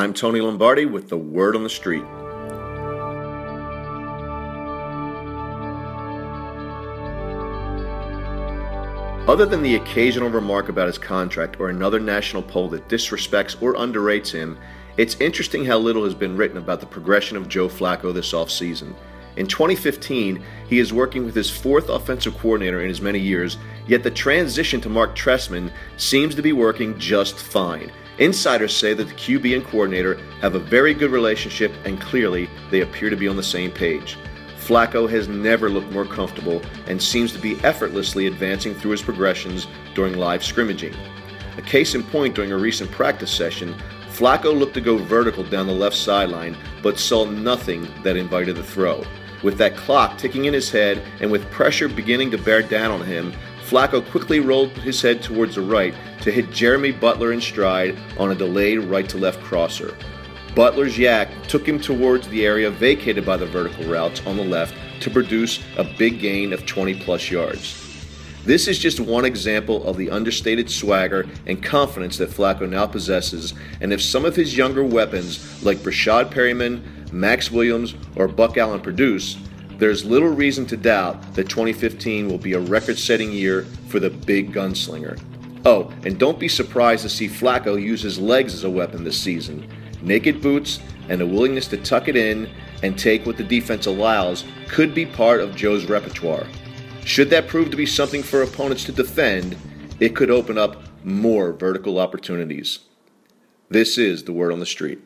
I'm Tony Lombardi with the word on the street. Other than the occasional remark about his contract or another national poll that disrespects or underrates him, it's interesting how little has been written about the progression of Joe Flacco this offseason. In 2015, he is working with his fourth offensive coordinator in as many years, yet the transition to Marc Trestman seems to be working just fine. Insiders say that the QB and coordinator have a very good relationship and clearly they appear to be on the same page. Flacco has never looked more comfortable and seems to be effortlessly advancing through his progressions during live scrimmaging. A case in point during a recent practice session, Flacco looked to go vertical down the left sideline, but saw nothing that invited the throw. With that clock ticking in his head and with pressure beginning to bear down on him, Flacco quickly rolled his head towards the right to hit Jeremy Butler in stride on a delayed right to left crosser. Butler's YAC took him towards the area vacated by the vertical routes on the left to produce a big gain of 20 plus yards. This is just one example of the understated swagger and confidence that Flacco now possesses, and if some of his younger weapons, like Breshad Perriman, Maxx Williams, or Buck Allen, produce, there's little reason to doubt that 2015 will be a record setting year for the big gunslinger. Oh, and don't be surprised to see Flacco use his legs as a weapon this season naked boots, and a willingness to tuck it in and take what the defense allows could be part of Joe's repertoire. Should that prove to be something for opponents to defend, it could open up more vertical opportunities. This is the word on the street.